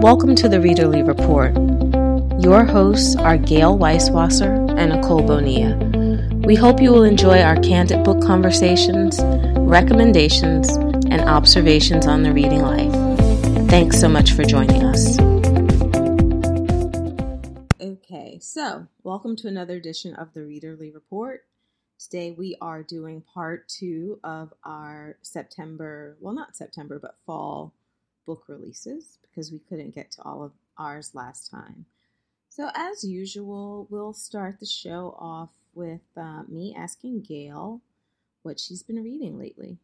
Welcome to the Readerly Report. Your hosts are Gayle Weiswasser and Nicole Bonilla. We hope you will enjoy our candid book conversations, recommendations, and observations on the reading life. Thanks so much for joining us. Okay, so welcome to another edition of the Readerly Report. Today we are doing part two of our September, well, not September, but fall book releases because we couldn't get to all of ours last time. So, as usual, we'll start the show off with uh, me asking Gayle what she's been reading lately.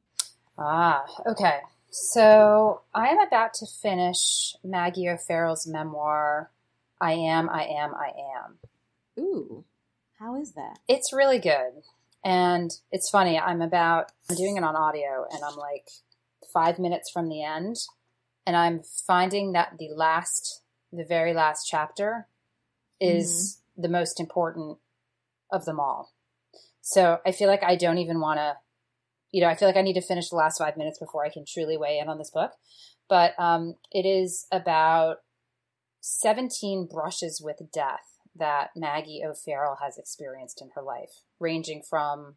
Ah, okay. So, I am about to finish Maggie O'Farrell's memoir, I Am, I Am, I Am. Ooh, how is that? It's really good. And it's funny, I'm about, I'm doing it on audio and I'm like five minutes from the end and I'm finding that the last, the very last chapter is mm-hmm. the most important of them all. So I feel like I don't even want to, you know, I feel like I need to finish the last five minutes before I can truly weigh in on this book. But um, it is about 17 brushes with death that Maggie O'Farrell has experienced in her life, ranging from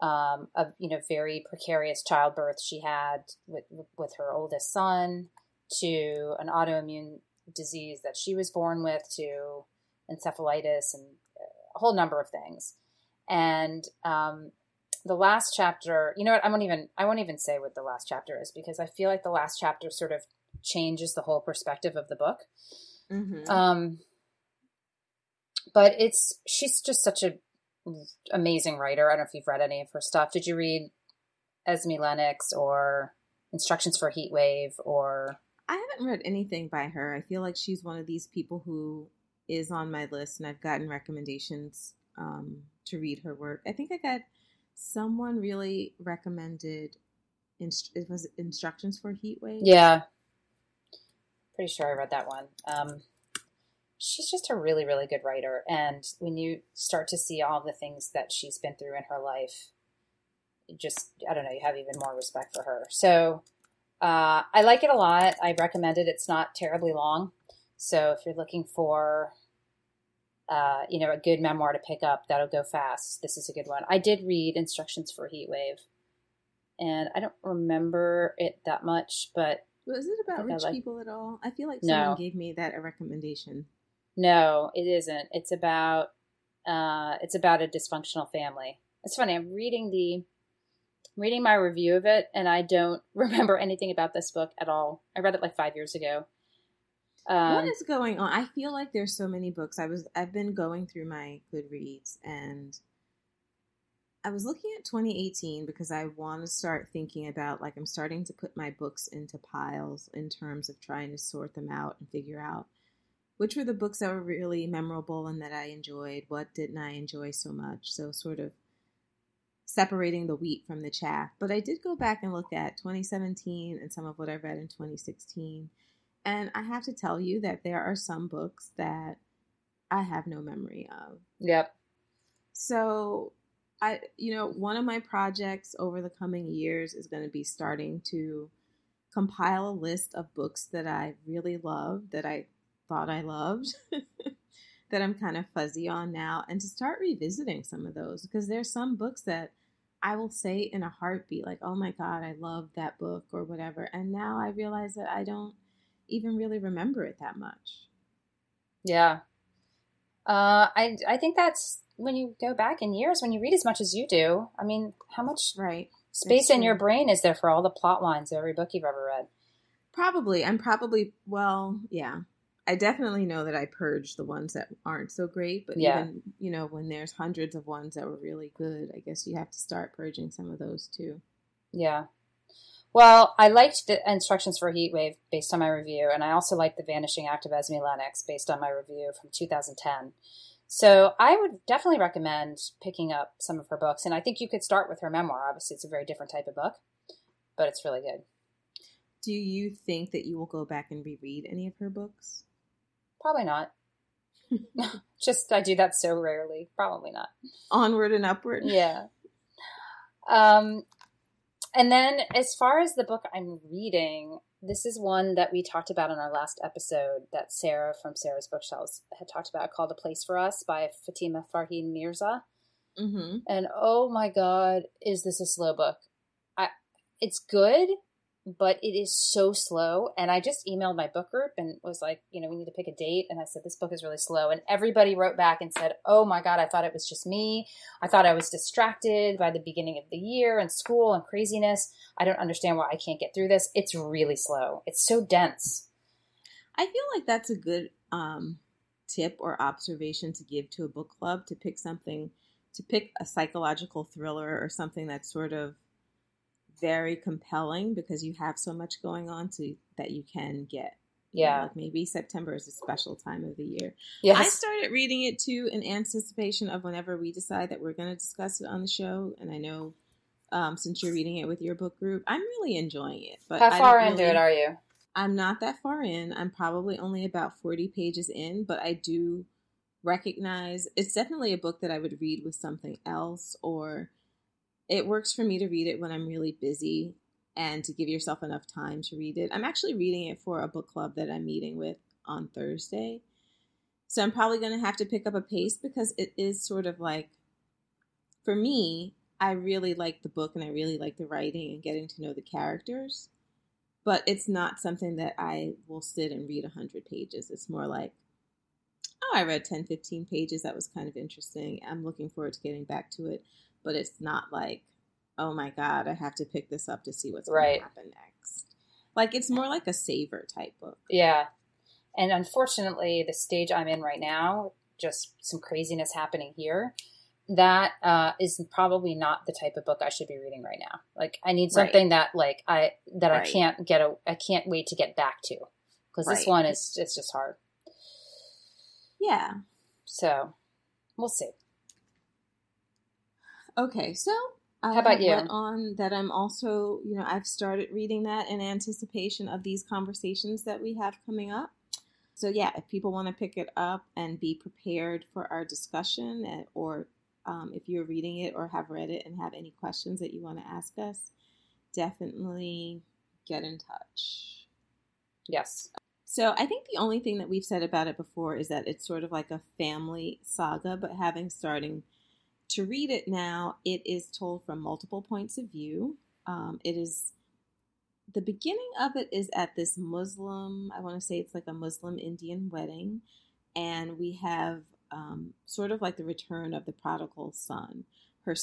um, a you know very precarious childbirth she had with with her oldest son to an autoimmune disease that she was born with to encephalitis and a whole number of things. And um, the last chapter you know what? I won't even i won't even say what the last chapter is because i feel like the last chapter sort of changes the whole perspective of the book. Mm-hmm. um, but it's she's just such a amazing writer. I don't know if you've read any of her stuff. Did you read Esme Lennox or Instructions for Heat Wave or I haven't read anything by her. I feel like she's one of these people who is on my list and I've gotten recommendations um, to read her work. I think I got someone really recommended inst- it was Instructions for Heat Wave. Yeah. Pretty sure I read that one. Um, she's just a really, really good writer. And when you start to see all the things that she's been through in her life, just, I don't know, you have even more respect for her. So uh, I like it a lot. I recommend it. It's not terribly long. So if you're looking for, uh, you know, a good memoir to pick up that'll go fast, this is a good one. I did read Instructions for Heat Wave, and I don't remember it that much, but was it about rich like, people at all? I feel like someone no. gave me that a recommendation. No, it isn't. It's about uh, it's about a dysfunctional family. It's funny. I'm reading the reading my review of it, and I don't remember anything about this book at all. I read it like five years ago. Um, what is going on? I feel like there's so many books. I was I've been going through my Goodreads and I was looking at 2018 because I want to start thinking about like I'm starting to put my books into piles in terms of trying to sort them out and figure out which were the books that were really memorable and that I enjoyed? What didn't I enjoy so much? So, sort of separating the wheat from the chaff. But I did go back and look at 2017 and some of what I read in 2016. And I have to tell you that there are some books that I have no memory of. Yep. So, I, you know, one of my projects over the coming years is going to be starting to compile a list of books that I really love, that I thought I loved that I'm kind of fuzzy on now and to start revisiting some of those because there's some books that I will say in a heartbeat like oh my god I love that book or whatever and now I realize that I don't even really remember it that much. Yeah. Uh, I I think that's when you go back in years when you read as much as you do. I mean, how much right space in your brain is there for all the plot lines of every book you've ever read? Probably. I'm probably well, yeah. I definitely know that I purged the ones that aren't so great, but yeah. even you know when there's hundreds of ones that were really good, I guess you have to start purging some of those too. Yeah. Well, I liked the instructions for Heat Wave based on my review, and I also liked the Vanishing Act of Esme Lennox based on my review from 2010. So I would definitely recommend picking up some of her books, and I think you could start with her memoir. Obviously, it's a very different type of book, but it's really good. Do you think that you will go back and reread any of her books? Probably not. Just I do that so rarely. Probably not. Onward and upward. Yeah. Um, And then, as far as the book I'm reading, this is one that we talked about in our last episode that Sarah from Sarah's Bookshelves had talked about called A Place for Us by Fatima Farheen Mirza. Mm-hmm. And oh my God, is this a slow book? I, it's good, but it is so slow. And I just emailed my book group and was like, you know, we need to pick a date. And I said, this book is really slow. And everybody wrote back and said, oh my God, I thought it was just me. I thought I was distracted by the beginning of the year and school and craziness. I don't understand why I can't get through this. It's really slow, it's so dense. I feel like that's a good um, tip or observation to give to a book club to pick something, to pick a psychological thriller or something that's sort of very compelling because you have so much going on to that you can get. Yeah. You know, like maybe September is a special time of the year. Yes. I started reading it too in anticipation of whenever we decide that we're going to discuss it on the show. And I know um, since you're reading it with your book group, I'm really enjoying it. But how far into really, it are you? I'm not that far in. I'm probably only about 40 pages in, but I do recognize it's definitely a book that I would read with something else or it works for me to read it when I'm really busy and to give yourself enough time to read it. I'm actually reading it for a book club that I'm meeting with on Thursday. So I'm probably going to have to pick up a pace because it is sort of like, for me, I really like the book and I really like the writing and getting to know the characters. But it's not something that I will sit and read 100 pages. It's more like, oh, I read 10, 15 pages. That was kind of interesting. I'm looking forward to getting back to it but it's not like, oh my god, I have to pick this up to see what's right. going to happen next. Like it's more like a savor type book. Yeah. And unfortunately, the stage I'm in right now, just some craziness happening here. That uh, is probably not the type of book I should be reading right now. Like I need something right. that like I that right. I can't get a I can't wait to get back to because this one is it's just hard. Yeah. So we'll see. Okay, so I how about you? On that, I'm also, you know, I've started reading that in anticipation of these conversations that we have coming up. So yeah, if people want to pick it up and be prepared for our discussion, eh, or um, if you're reading it or have read it and have any questions that you want to ask us, definitely get in touch. Yes. So I think the only thing that we've said about it before is that it's sort of like a family saga, but having starting to read it now, it is told from multiple points of view. Um, it is the beginning of it is at this Muslim, I want to say it's like a Muslim Indian wedding, and we have um, sort of like the return of the prodigal son. Her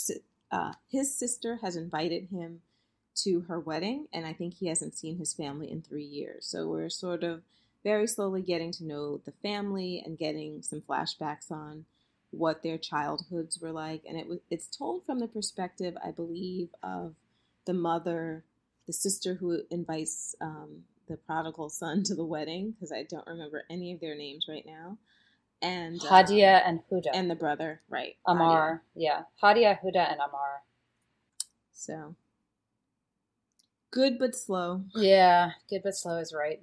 uh, his sister has invited him to her wedding, and I think he hasn't seen his family in three years. So we're sort of very slowly getting to know the family and getting some flashbacks on what their childhoods were like, and it was it's told from the perspective, I believe, of the mother, the sister who invites um, the prodigal son to the wedding, because I don't remember any of their names right now, and Hadia um, and Huda, and the brother, right? Amar, Hadia. yeah, Hadia, Huda, and Amar. So good but slow. Yeah, good but slow is right.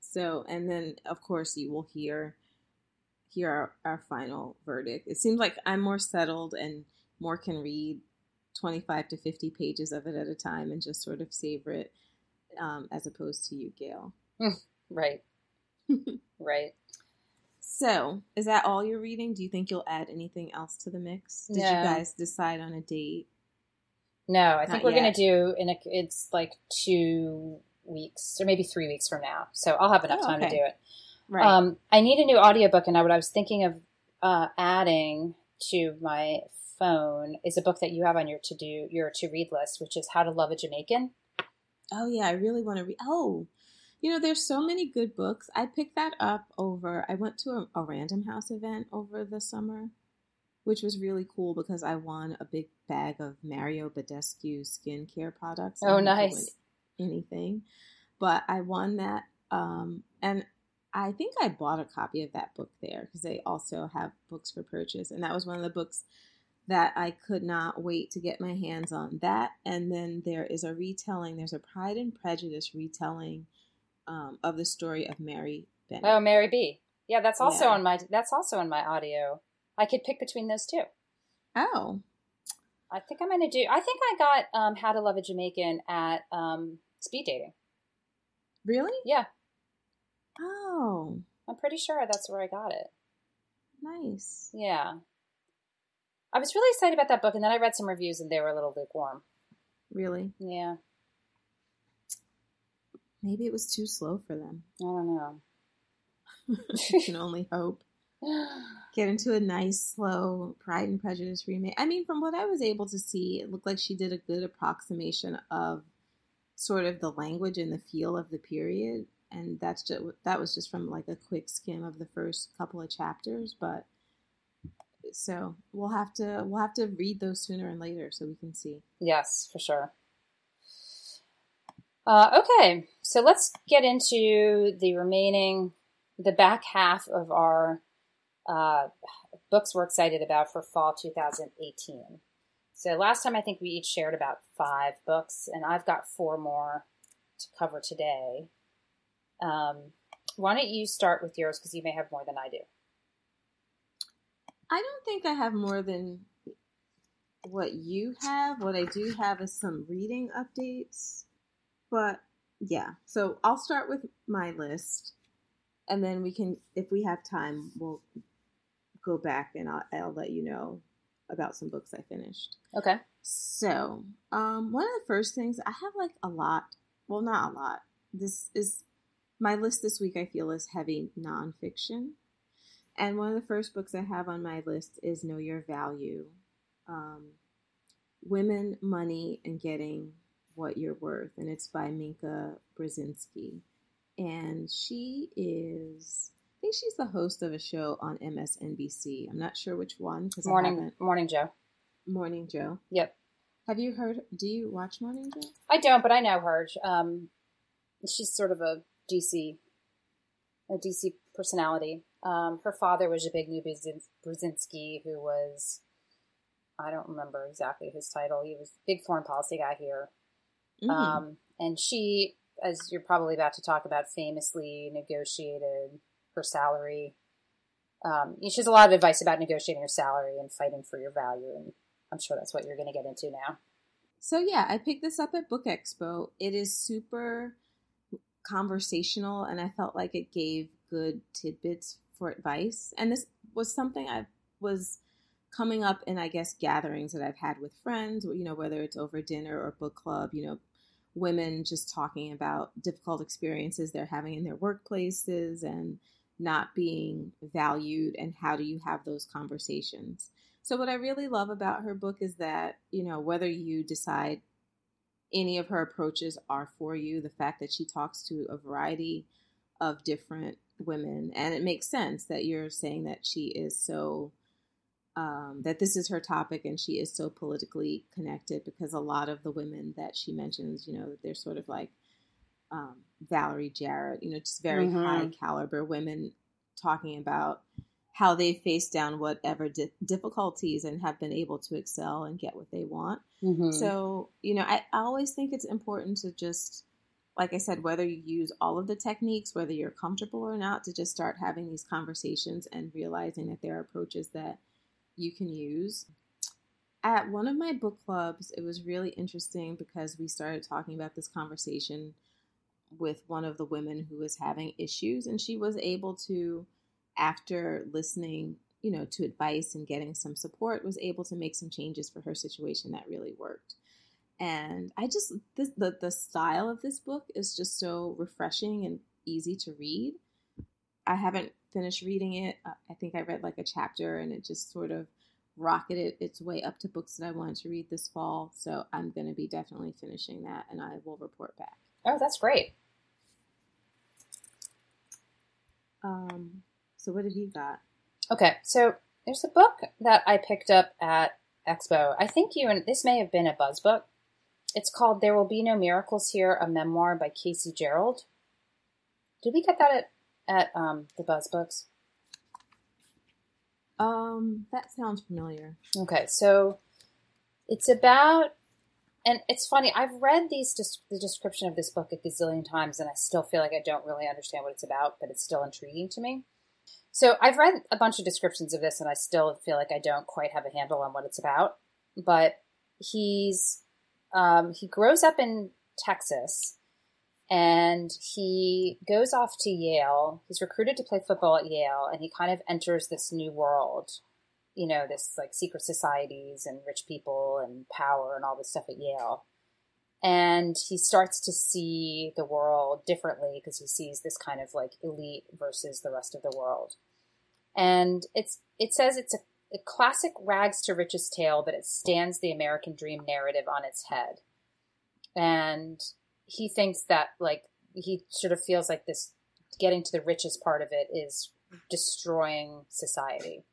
So, and then of course you will hear hear our, our final verdict. It seems like I'm more settled and more can read 25 to 50 pages of it at a time and just sort of savor it um, as opposed to you, Gayle. right. right. So, is that all you're reading? Do you think you'll add anything else to the mix? Did no. you guys decide on a date? No, I Not think we're going to do in a, it's like two weeks or maybe three weeks from now. So I'll have enough oh, time okay. to do it. Right. Um, I need a new audiobook, and I, what I was thinking of uh, adding to my phone is a book that you have on your to do your to read list, which is How to Love a Jamaican. Oh yeah, I really want to read. Oh, you know, there's so many good books. I picked that up over. I went to a, a Random House event over the summer, which was really cool because I won a big bag of Mario Badescu skincare products. Oh, nice. Anything, but I won that, um, and I think I bought a copy of that book there because they also have books for purchase. And that was one of the books that I could not wait to get my hands on. That, and then there is a retelling, there's a Pride and Prejudice retelling um, of the story of Mary Bennet. Oh, Mary B. Yeah, that's also yeah. on my that's also on my audio. I could pick between those two. Oh. I think I'm gonna do. I think I got um, How to Love a Jamaican at um, speed dating. Really? Yeah. Oh, I'm pretty sure that's where I got it. nice. Yeah. I was really excited about that book, and then I read some reviews, and they were a little lukewarm. Really? Yeah, Maybe it was too slow for them. I don't know. you can only hope. Get into a nice, slow Pride and Prejudice remake. I mean, from what I was able to see, it looked like she did a good approximation of sort of the language and the feel of the period. And that's just that was just from like a quick skim of the first couple of chapters. But so we'll have to we'll have to read those sooner and later so we can see. Yes, for sure. Uh, okay, so let's get into the remaining, the back half of our uh, books we're excited about for fall 2018. So last time I think we each shared about five books, and I've got four more to cover today. Um, why don't you start with yours because you may have more than I do. I don't think I have more than what you have. What I do have is some reading updates. But yeah, so I'll start with my list and then we can, if we have time, we'll go back and I'll, I'll let you know about some books I finished. Okay. So, um, one of the first things I have like a lot. Well, not a lot. This is my list this week. I feel is heavy nonfiction, and one of the first books I have on my list is Know Your Value: um, Women, Money, and Getting What You're Worth, and it's by Minka Brzezinski, and she is. I think she's the host of a show on MSNBC. I'm not sure which one because Morning. Morning Joe. Morning Joe. Yep. Have you heard? Do you watch Morning Joe? I don't, but I know her. Um, she's sort of a DC, a DC personality. Um, her father was a big Brzezin- Brzezinski, who was, I don't remember exactly his title. He was big foreign policy guy here. Mhm. Um, and she, as you're probably about to talk about, famously negotiated her salary. Um, she has a lot of advice about negotiating your salary and fighting for your value, and I'm sure that's what you're going to get into now. so yeah, I picked this up at Book Expo. It is super conversational, and I felt like it gave good tidbits for advice. And this was something I was coming up in, I guess, gatherings that I've had with friends. You know, whether it's over dinner or book club. You know, women just talking about difficult experiences they're having in their workplaces and not being valued and how do you have those conversations so what i really love about her book is that you know whether you decide any of her approaches are for you the fact that she talks to a variety of different women and it makes sense that you're saying that she is so um, that this is her topic and she is so politically connected because a lot of the women that she mentions, you know, they're sort of like um, Valerie Jarrett, you know, just very Mhm. high caliber women talking about how they face down whatever di- difficulties and have been able to excel and get what they want. Mm-hmm. So, you know, I, I always think it's important to just, like I said, whether you use all of the techniques, whether you're comfortable or not, to just start having these conversations and realizing that there are approaches that you can use. At one of my book clubs, it was really interesting because we started talking about this conversation with one of the women who was having issues, and she was able to, after listening, you know, to advice and getting some support, was able to make some changes for her situation that really worked. And I just this, the the style of this book is just so refreshing and easy to read. I haven't finished reading it. Uh, I think I read like a chapter and it just sort of rocketed its way up to books that I wanted to read this fall. So I'm going to be definitely finishing that and I will report back. Oh, that's great. Um, so what have you got? Okay, so there's a book that I picked up at Expo. I think you and this may have been a Buzz book. It's called "There Will Be No Miracles Here," a memoir by Casey Gerald. Did we get that at at um, the Buzz books? Um, that sounds familiar. Okay, so it's about, and it's funny. I've read these the description of this book a gazillion times, and I still feel like I don't really understand what it's about, but it's still intriguing to me. So I've read a bunch of descriptions of this, and I still feel like I don't quite have a handle on what it's about. But he's um, he grows up in Texas and he goes off to Yale. He's recruited to play football at Yale, and he kind of enters this new world. You know, this like secret societies and rich people and power and all this stuff at Yale. And he starts to see the world differently because he sees this kind of like elite versus the rest of the world. And it's it says it's a, a classic rags to riches tale, but it stands the American dream narrative on its head. And he thinks that like he sort of feels like this getting to the richest part of it is destroying society.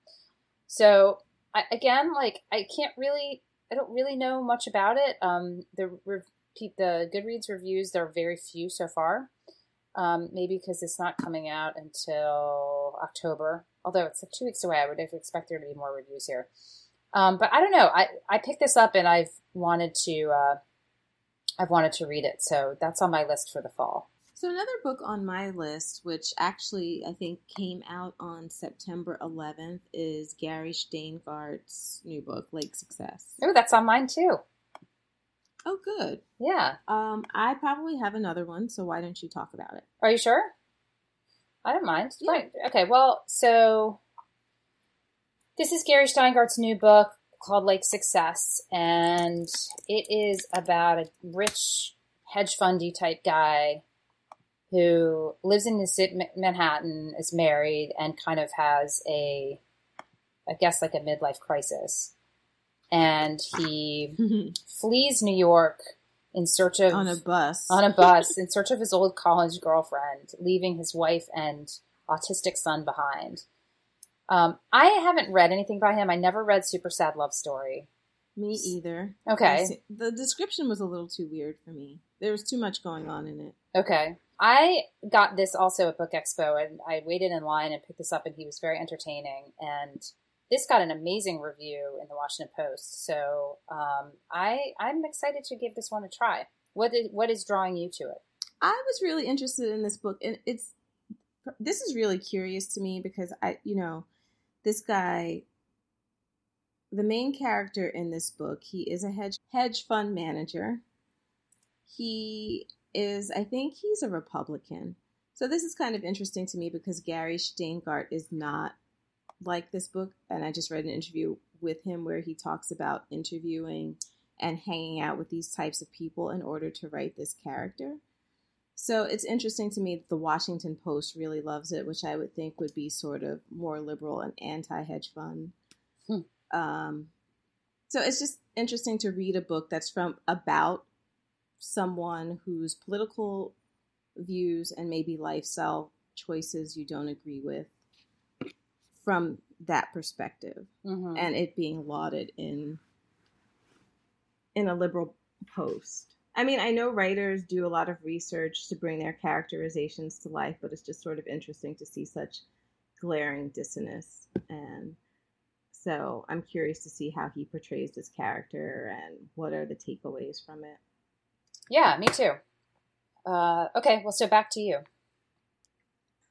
So I, again, like I can't really, I don't really know much about it. Um, the the Goodreads reviews there are very few so far. Um, maybe because it's not coming out until October. Although it's like two weeks away, I would expect there to be more reviews here. Um, but I don't know. I I picked this up and I've wanted to. Uh, I've wanted to read it. So that's on my list for the fall. So another book on my list, which actually I think came out on September 11th, is Gary Shteyngart's new book, Lake Success. Oh, that's on mine too. Oh, good. Yeah. Um, I probably have another one, so why don't you talk about it? Are you sure? I don't mind. Yeah. Okay. Well, so this is Gary Shteyngart's new book called Lake Success, and it is about a rich hedge fundy type guy who lives in Manhattan, is married, and kind of has a, I guess, like a midlife crisis. And he flees New York in search of on a bus on a bus in search of his old college girlfriend, leaving his wife and autistic son behind. Um, I haven't read anything by him. I never read Super Sad Love Story. Me either. Okay. The description was a little too weird for me. There was too much going on in it. Okay. I got this also at Book Expo, and I waited in line and picked this up, and he was very entertaining. And this got an amazing review in the Washington Post. So um, I I'm excited to give this one a try. What is what is drawing you to it? I was really interested in this book, and it's this is really curious to me because I you know this guy the main character in this book he is a hedge hedge fund manager he is i think he's a republican so this is kind of interesting to me because gary Shteyngart is not like this book and i just read an interview with him where he talks about interviewing and hanging out with these types of people in order to write this character so it's interesting to me that the Washington Post really loves it, which I would think would be sort of more liberal and anti hedge fund. Hmm. Um, so it's just interesting to read a book that's from about someone whose political views and maybe lifestyle choices you don't agree with from that perspective mm-hmm. and it being lauded in in a liberal post I mean, I know writers do a lot of research to bring their characterizations to life, but it's just sort of interesting to see such glaring dissonance. And so I'm curious to see how he portrays this character and what are the takeaways from it. Yeah, me too. Uh, okay, well, so back to you.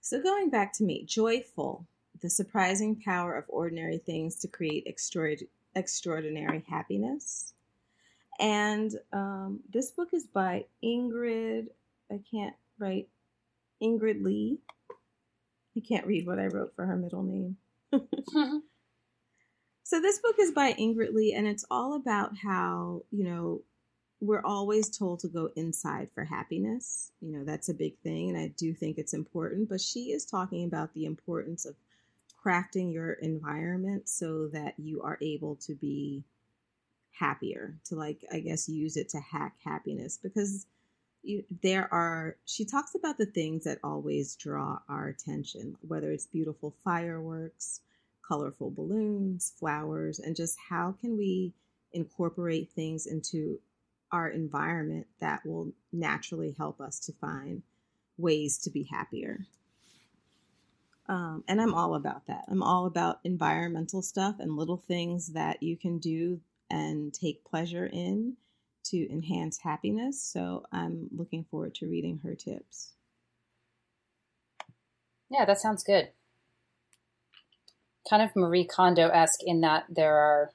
So going back to me, joyful, the surprising power of ordinary things to create extraordinary happiness. And um, this book is by Ingrid. I can't write Ingrid Lee. I can't read what I wrote for her middle name. so this book is by Ingrid Lee, and it's all about how you know we're always told to go inside for happiness. You know that's a big thing, and I do think it's important. But she is talking about the importance of crafting your environment so that you are able to be happier to like i guess use it to hack happiness because you, there are she talks about the things that always draw our attention whether it's beautiful fireworks colorful balloons flowers and just how can we incorporate things into our environment that will naturally help us to find ways to be happier um, and I'm all about that. I'm all about environmental stuff and little things that you can do and take pleasure in to enhance happiness. So I'm looking forward to reading her tips. Yeah, that sounds good. Kind of Marie Kondo esque in that there are,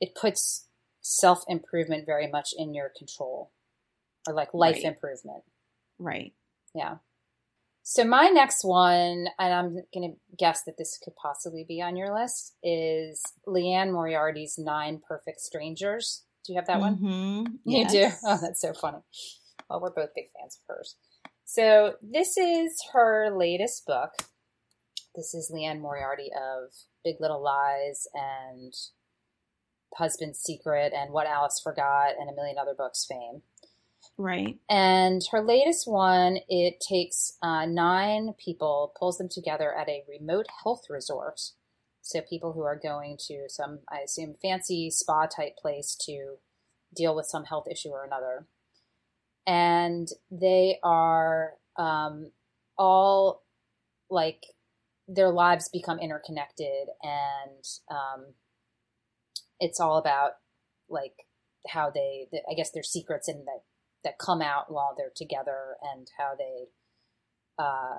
it puts self improvement very much in your control or like life Right. improvement. Right. Yeah. So my next one, and I'm going to guess that this could possibly be on your list, is Liane Moriarty's Nine Perfect Strangers. Do you have that one? Mhm. You do? Oh, that's so funny. Well, we're both big fans of hers. So this is her latest book. This is Liane Moriarty of Big Little Lies and Husband's Secret and What Alice Forgot and a million other books fame. Right. And her latest one, it takes uh, nine people, pulls them together at a remote health resort. So people who are going to some, I assume, fancy spa type place to deal with some health issue or another. And they are um, all like their lives become interconnected, and um, it's all about like how they, the, I guess, their secrets and that that come out while they're together and how they, uh,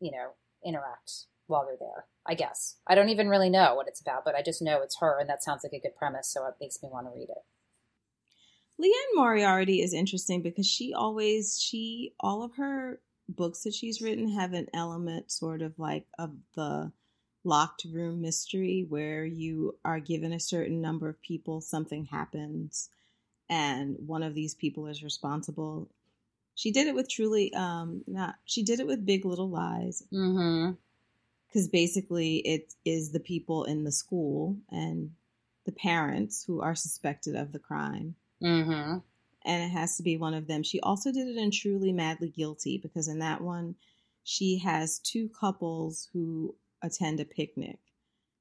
you know, interact while they're there. I guess I don't even really know what it's about, but I just know it's her, and that sounds like a good premise, so it makes me want to read it. Liane Moriarty is interesting because she always she all of her books that she's written have an element sort of like of the locked room mystery where you are given a certain number of people something happens and one of these people is responsible she did it with truly um not she did it with big little lies Mm-hmm. because basically it is the people in the school and the parents who are suspected of the crime Mm-hmm. and it has to be one of them. She also did it in Truly Madly Guilty because in that one, she has two couples who attend a picnic,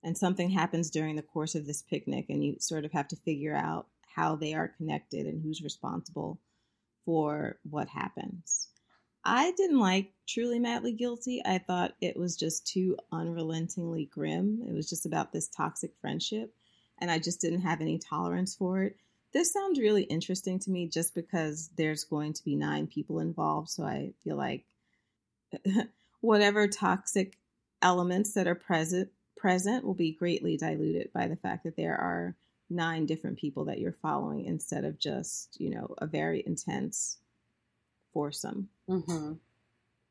and something happens during the course of this picnic, and you sort of have to figure out how they are connected and who's responsible for what happens. I didn't like Truly Madly Guilty. I thought it was just too unrelentingly grim. It was just about this toxic friendship, and I just didn't have any tolerance for it this sounds really interesting to me just because there's going to be nine people involved. So I feel like whatever toxic elements that are present present will be greatly diluted by the fact that there are nine different people that you're following instead of just, you know, a very intense foursome. Mm-hmm.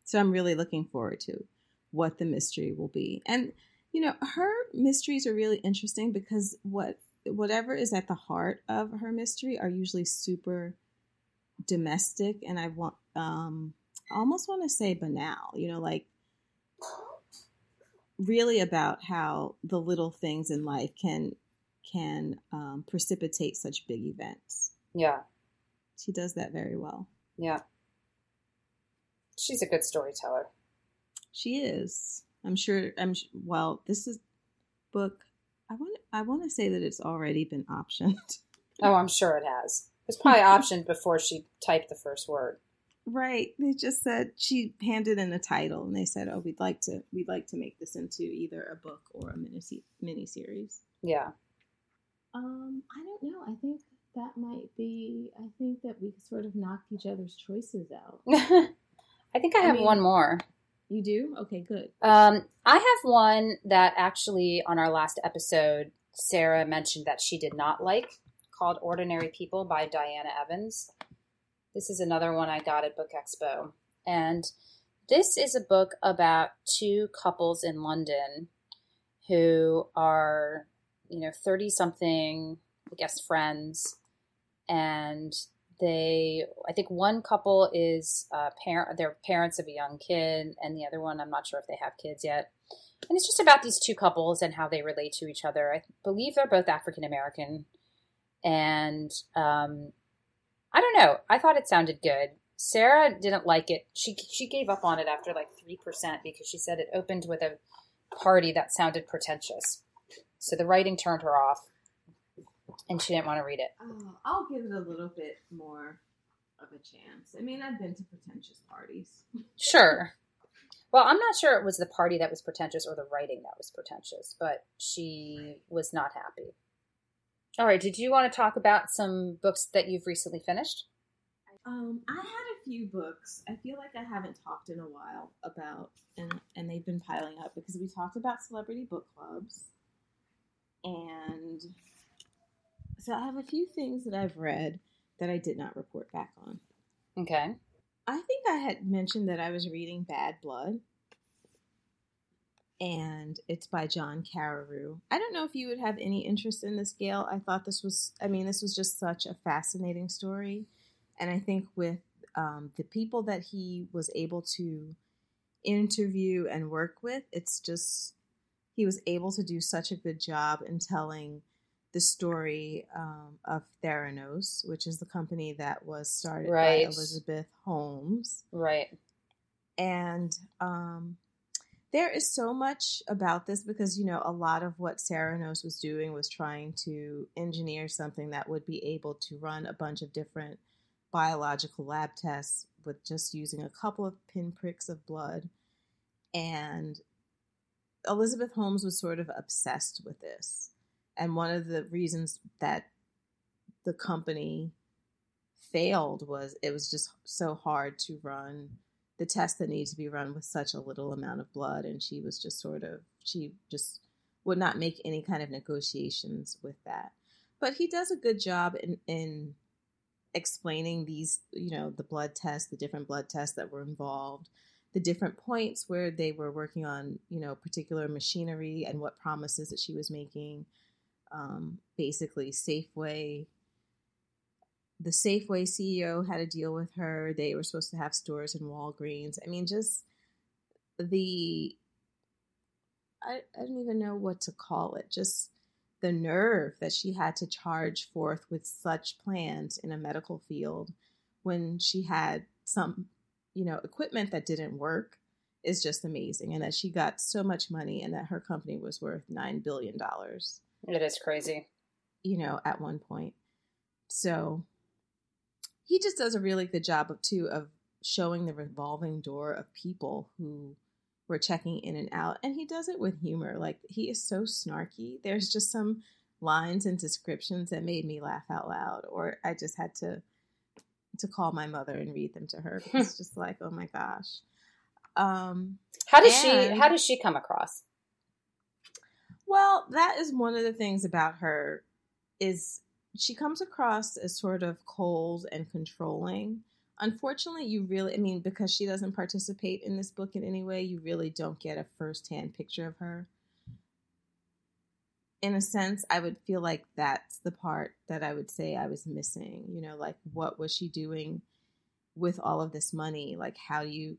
So I'm really looking forward to what the mystery will be. And you know, her mysteries are really interesting because what whatever is at the heart of her mystery are usually super domestic and I want um I almost want to say banal, you know, like really about how the little things in life can can um, precipitate such big events. Yeah, She does that very well. yeah. She's a good storyteller. She is. I'm sure. I'm sh- well. This is book. I want. I want to say that it's already been optioned. Oh, I'm sure it has. It was probably optioned before she typed the first word. right. They just said she handed in a title, and they said, "Oh, we'd like to. We'd like to make this into either a book or a mini mini series." Yeah. Um, I don't know. I think that might be. I think that we sort of knocked each other's choices out. I think I I have mean- one more. You do? Okay, good. Um, I have one that actually on our last episode, Sarah mentioned that she did not like, called Ordinary People by Diana Evans. This is another one I got at Book Expo. And this is a book about two couples in London who are, you know, 30 something, I guess, friends. And they, I think one couple is uh, parent, they're parents of a young kid, and the other one, I'm not sure if they have kids yet. And it's just about these two couples and how they relate to each other. I believe they're both African American. And um, I don't know. I thought it sounded good. Sarah didn't like it. She she gave up on it after like three percent because she said it opened with a party that sounded pretentious. So the writing turned her off, and she didn't want to read it. Oh, I'll give it a little bit more of a chance. I mean, I've been to pretentious parties. Sure. Well, I'm not sure it was the party that was pretentious or the writing that was pretentious, but she was not happy. All right. Did you want to talk about some books that you've recently finished? Um, I had a few books. I feel like I haven't talked in a while about, and and they've been piling up because we talked about celebrity book clubs, and So I have a few things that I've read that I did not report back on. Okay. I think I had mentioned that I was reading Bad Blood. And it's by John Carreyrou. I don't know if you would have any interest in this, Gayle. I thought this was, I mean, this was just such a fascinating story. And I think with um, the people that he was able to interview and work with, it's just, he was able to do such a good job in telling the story um, of Theranos, which is the company that was started right. by Elizabeth Holmes. Right. And um, there is so much about this because, you know, a lot of what Theranos was doing was trying to engineer something that would be able to run a bunch of different biological lab tests with just using a couple of pinpricks of blood. And Elizabeth Holmes was sort of obsessed with this. And one of the reasons that the company failed was it was just so hard to run the test that needed to be run with such a little amount of blood. And she was just sort of, she just would not make any kind of negotiations with that. But he does a good job in, in explaining these, you know, the blood tests, the different blood tests that were involved, the different points where they were working on, you know, particular machinery and what promises that she was making um, basically Safeway. The Safeway CEO had a deal with her. They were supposed to have stores in Walgreens. I mean, just the I, I don't even know what to call it. Just the nerve that she had to charge forth with such plans in a medical field when she had some, you know, equipment that didn't work is just amazing. And that she got so much money and that her company was worth $9 billion. It is crazy. You know, at one point. So he just does a really good job of too of showing the revolving door of people who were checking in and out and he does it with humor like he is so snarky there's just some lines and descriptions that made me laugh out loud or i just had to to call my mother and read them to her it's just like oh my gosh um how does and, she how does she come across well, that is one of the things about her is she comes across as sort of cold and controlling. Unfortunately, you really I mean because she doesn't participate in this book in any way, you really don't get a first-hand picture of her. In a sense, I would feel like that's the part that I would say I was missing, you know, like what was she doing with all of this money? Like how do you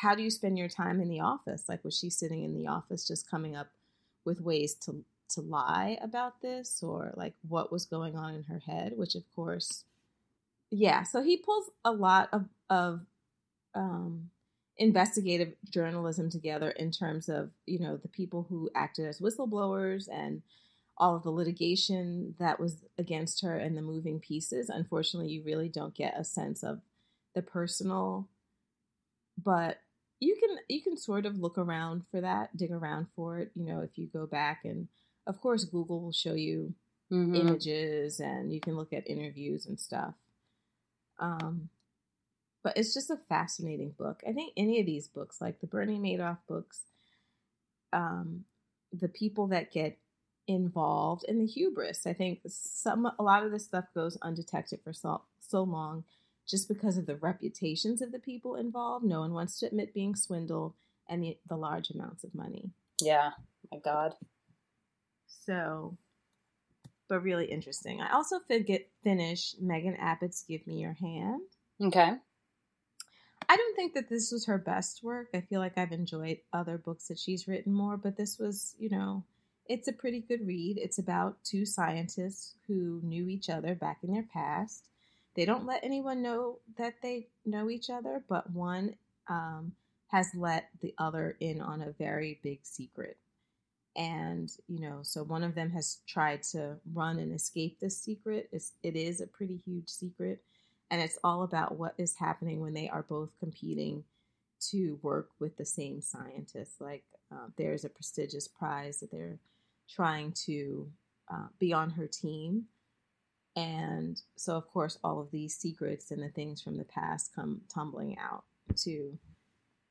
how do you spend your time in the office? Like was she sitting in the office just coming up with ways to to lie about this or like what was going on in her head, which of course, yeah. So he pulls a lot of of um, investigative journalism together in terms of you know the people who acted as whistleblowers and all of the litigation that was against her and the moving pieces. Unfortunately, you really don't get a sense of the personal, but you can you can sort of look around for that, dig around for it. You know, if you go back and of course Google will show you mm-hmm. images and you can look at interviews and stuff. Um, but it's just a fascinating book. I think any of these books, like the Bernie Madoff books, um, the people that get involved and the hubris. I think some a lot of this stuff goes undetected for so so long just because of the reputations of the people involved. No one wants to admit being swindled and the, the large amounts of money. Yeah, my God. So, but really interesting. I also get finished Megan Abbott's "Give Me Your Hand." Okay. I don't think that this was her best work. I feel like I've enjoyed other books that she's written more, but this was, you know, it's a pretty good read. It's about two scientists who knew each other back in their past they don't let anyone know that they know each other, but one um, has let the other in on a very big secret. And, you know, so one of them has tried to run and escape this secret. It's, it is a pretty huge secret. And it's all about what is happening when they are both competing to work with the same scientists. Like, uh, there's a prestigious prize that they're trying to uh, be on her team and so, of course, all of these secrets and the things from the past come tumbling out to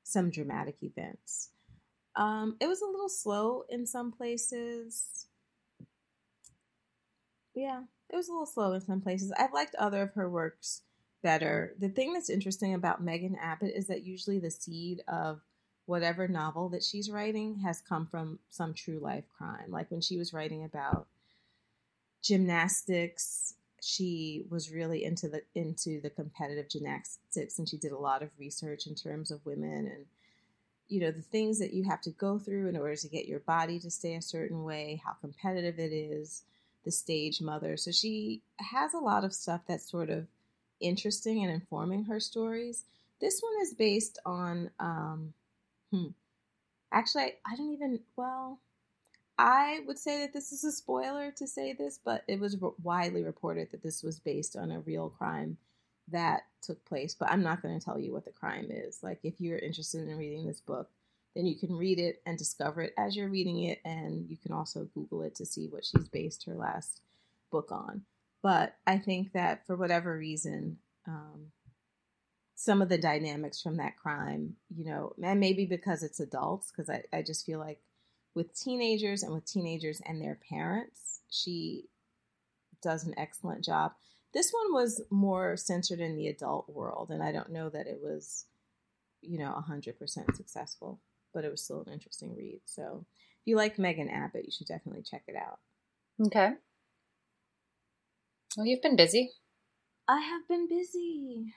some dramatic events. Um, it was a little slow in some places. yeah, it was a little slow in some places. I've liked other of her works better. The thing that's interesting about Megan Abbott is that usually the seed of whatever novel that she's writing has come from some true life crime. Like when she was writing about gymnastics, she was really into the into the competitive gymnastics and she did a lot of research in terms of women and you know the things that you have to go through in order to get your body to stay a certain way, how competitive it is, the stage mother. So she has a lot of stuff that sort of interesting and informing her stories. This one is based on, um, hmm, actually, I, I don't even, well, I would say that this is a spoiler to say this, but it was widely reported that this was based on a real crime that took place. But I'm not going to tell you what the crime is. Like, if you're interested in reading this book, then you can read it and discover it as you're reading it. And you can also Google it to see what she's based her last book on. But I think that for whatever reason, um, some of the dynamics from that crime, you know, and maybe because it's adults, because I, I just feel like with teenagers and with teenagers and their parents, she does an excellent job. This one was more centered in the adult world, and I don't know that it was, you know, 100% successful but it was still an interesting read. So if you like Megan Abbott, you should definitely check it out. Okay. Well, you've been busy. I have been busy.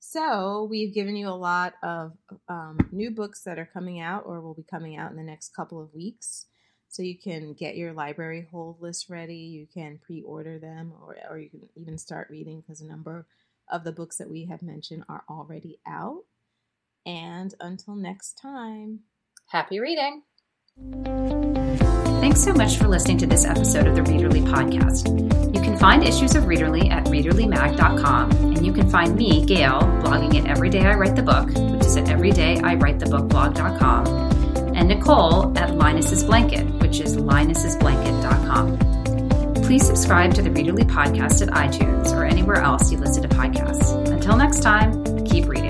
So we've given you a lot of um, new books that are coming out or will be coming out in the next couple of weeks. So you can get your library hold list ready. You can pre-order them, or or you can even start reading because a number of the books that we have mentioned are already out. And until next time, happy reading. Thanks so much for listening to this episode of the Readerly podcast. You can find issues of Readerly at readerlymag.com, and you can find me, Gayle, blogging at Every Day I Write the Book, which is at everydayIwritethebookblog.com, and Nicole at Linus's Blanket, which is linus'sblanket.com. Please subscribe to the Readerly podcast at iTunes or anywhere else you listen to podcasts. Until next time, keep reading.